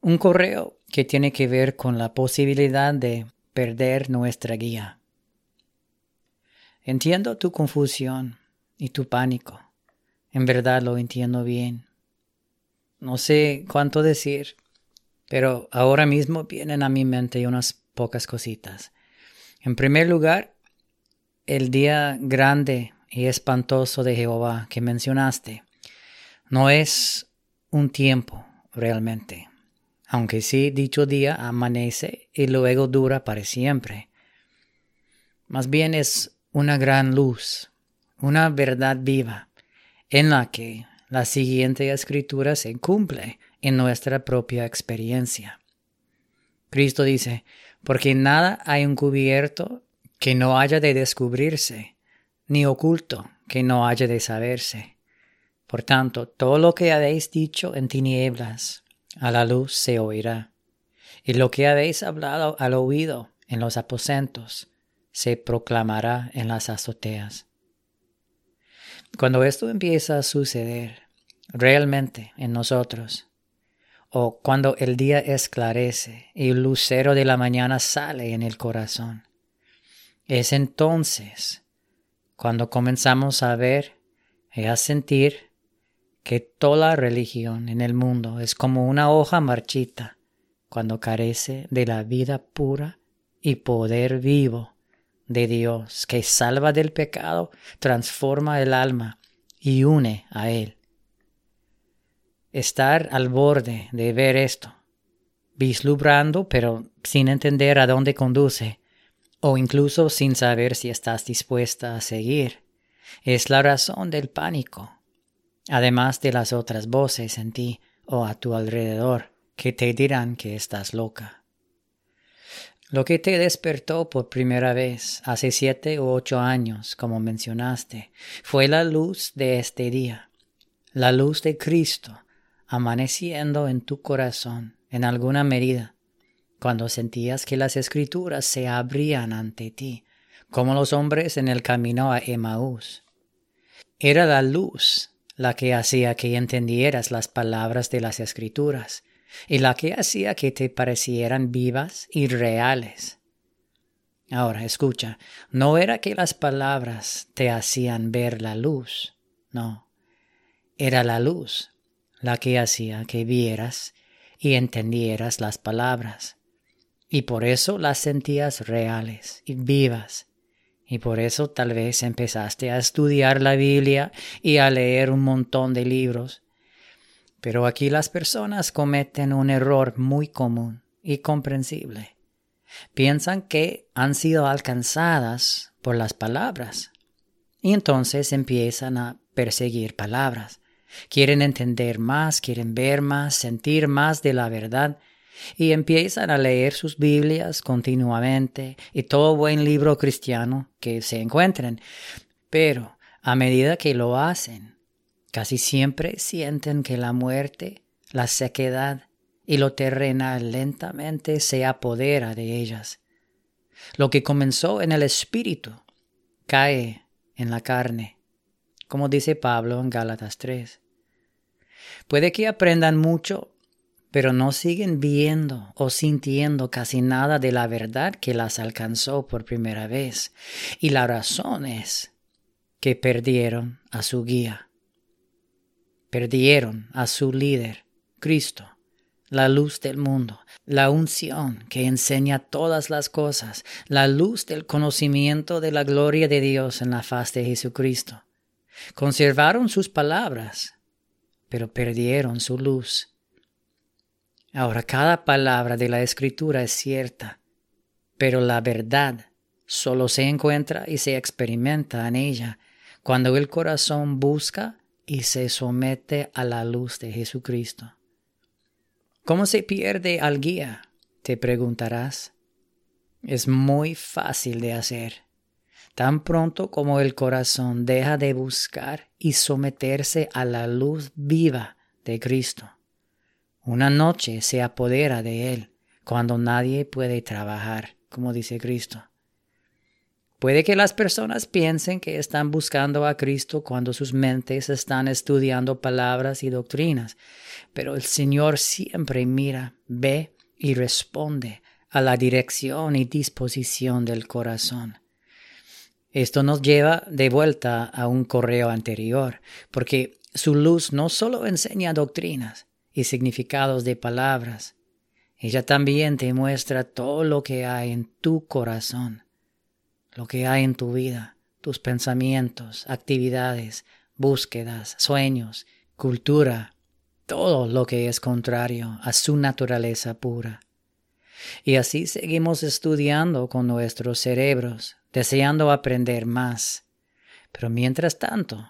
Un correo que tiene que ver con la posibilidad de perder nuestra guía. Entiendo tu confusión y tu pánico. En verdad lo entiendo bien. No sé cuánto decir, pero ahora mismo vienen a mi mente unas pocas cositas. En primer lugar, el día grande y espantoso de Jehová que mencionaste no es un tiempo realmente, aunque sí dicho día amanece y luego dura para siempre. Más bien es una gran luz, una verdad viva, en la que la siguiente escritura se cumple en nuestra propia experiencia. Cristo dice, porque nada hay encubierto que no haya de descubrirse, ni oculto que no haya de saberse. Por tanto, todo lo que habéis dicho en tinieblas, a la luz se oirá, y lo que habéis hablado al oído en los aposentos, se proclamará en las azoteas. Cuando esto empieza a suceder realmente en nosotros, o cuando el día esclarece y el lucero de la mañana sale en el corazón, es entonces cuando comenzamos a ver y a sentir que toda religión en el mundo es como una hoja marchita cuando carece de la vida pura y poder vivo de Dios que salva del pecado, transforma el alma y une a Él. Estar al borde de ver esto, vislumbrando pero sin entender a dónde conduce, o incluso sin saber si estás dispuesta a seguir, es la razón del pánico, además de las otras voces en ti o a tu alrededor que te dirán que estás loca. Lo que te despertó por primera vez hace siete u ocho años, como mencionaste, fue la luz de este día, la luz de Cristo, amaneciendo en tu corazón en alguna medida, cuando sentías que las escrituras se abrían ante ti, como los hombres en el camino a Emaús. Era la luz la que hacía que entendieras las palabras de las escrituras, y la que hacía que te parecieran vivas y reales. Ahora, escucha, no era que las palabras te hacían ver la luz, no, era la luz la que hacía que vieras y entendieras las palabras, y por eso las sentías reales y vivas, y por eso tal vez empezaste a estudiar la Biblia y a leer un montón de libros, pero aquí las personas cometen un error muy común y comprensible. Piensan que han sido alcanzadas por las palabras y entonces empiezan a perseguir palabras. Quieren entender más, quieren ver más, sentir más de la verdad y empiezan a leer sus Biblias continuamente y todo buen libro cristiano que se encuentren. Pero a medida que lo hacen, Casi siempre sienten que la muerte, la sequedad y lo terrenal lentamente se apodera de ellas. Lo que comenzó en el espíritu cae en la carne, como dice Pablo en Gálatas 3. Puede que aprendan mucho, pero no siguen viendo o sintiendo casi nada de la verdad que las alcanzó por primera vez, y la razón es que perdieron a su guía. Perdieron a su líder, Cristo, la luz del mundo, la unción que enseña todas las cosas, la luz del conocimiento de la gloria de Dios en la faz de Jesucristo. Conservaron sus palabras, pero perdieron su luz. Ahora cada palabra de la Escritura es cierta, pero la verdad solo se encuentra y se experimenta en ella cuando el corazón busca y se somete a la luz de Jesucristo. ¿Cómo se pierde al guía? Te preguntarás. Es muy fácil de hacer. Tan pronto como el corazón deja de buscar y someterse a la luz viva de Cristo. Una noche se apodera de él cuando nadie puede trabajar, como dice Cristo. Puede que las personas piensen que están buscando a Cristo cuando sus mentes están estudiando palabras y doctrinas, pero el Señor siempre mira, ve y responde a la dirección y disposición del corazón. Esto nos lleva de vuelta a un correo anterior, porque su luz no solo enseña doctrinas y significados de palabras, ella también te muestra todo lo que hay en tu corazón lo que hay en tu vida, tus pensamientos, actividades, búsquedas, sueños, cultura, todo lo que es contrario a su naturaleza pura. Y así seguimos estudiando con nuestros cerebros, deseando aprender más. Pero mientras tanto,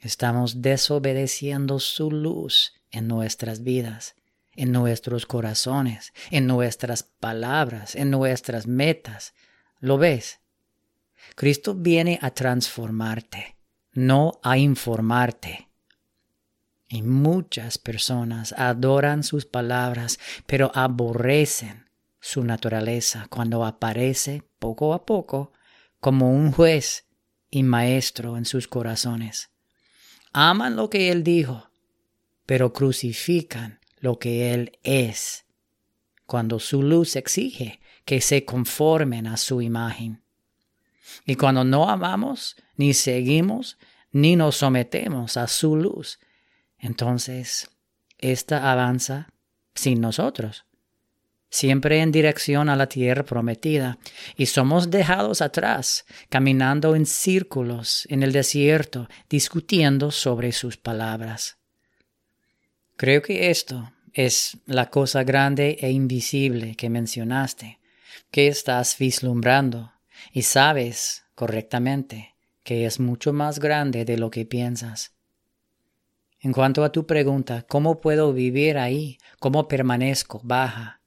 estamos desobedeciendo su luz en nuestras vidas, en nuestros corazones, en nuestras palabras, en nuestras metas. ¿Lo ves? Cristo viene a transformarte, no a informarte. Y muchas personas adoran sus palabras, pero aborrecen su naturaleza cuando aparece poco a poco como un juez y maestro en sus corazones. Aman lo que Él dijo, pero crucifican lo que Él es, cuando su luz exige que se conformen a su imagen. Y cuando no amamos, ni seguimos, ni nos sometemos a su luz, entonces ésta avanza sin nosotros, siempre en dirección a la tierra prometida, y somos dejados atrás, caminando en círculos en el desierto, discutiendo sobre sus palabras. Creo que esto es la cosa grande e invisible que mencionaste, que estás vislumbrando y sabes correctamente que es mucho más grande de lo que piensas. En cuanto a tu pregunta, ¿cómo puedo vivir ahí? ¿Cómo permanezco baja?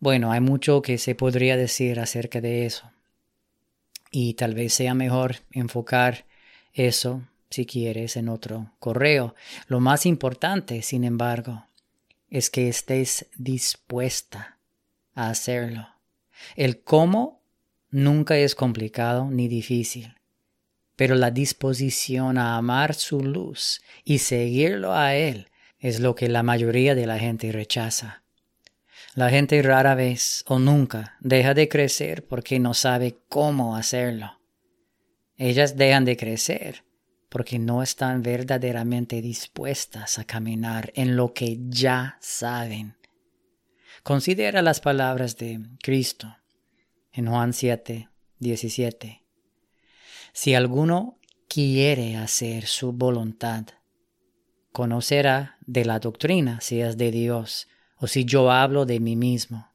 Bueno, hay mucho que se podría decir acerca de eso. Y tal vez sea mejor enfocar eso, si quieres, en otro correo. Lo más importante, sin embargo, es que estés dispuesta a hacerlo. El cómo nunca es complicado ni difícil, pero la disposición a amar su luz y seguirlo a Él es lo que la mayoría de la gente rechaza. La gente rara vez o nunca deja de crecer porque no sabe cómo hacerlo. Ellas dejan de crecer porque no están verdaderamente dispuestas a caminar en lo que ya saben. Considera las palabras de Cristo en Juan 7, 17. Si alguno quiere hacer su voluntad, conocerá de la doctrina si es de Dios o si yo hablo de mí mismo.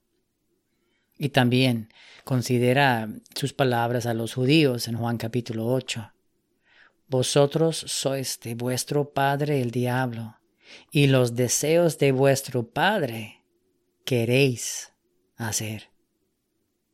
Y también considera sus palabras a los judíos en Juan capítulo 8. Vosotros sois de vuestro padre el diablo, y los deseos de vuestro padre queréis hacer.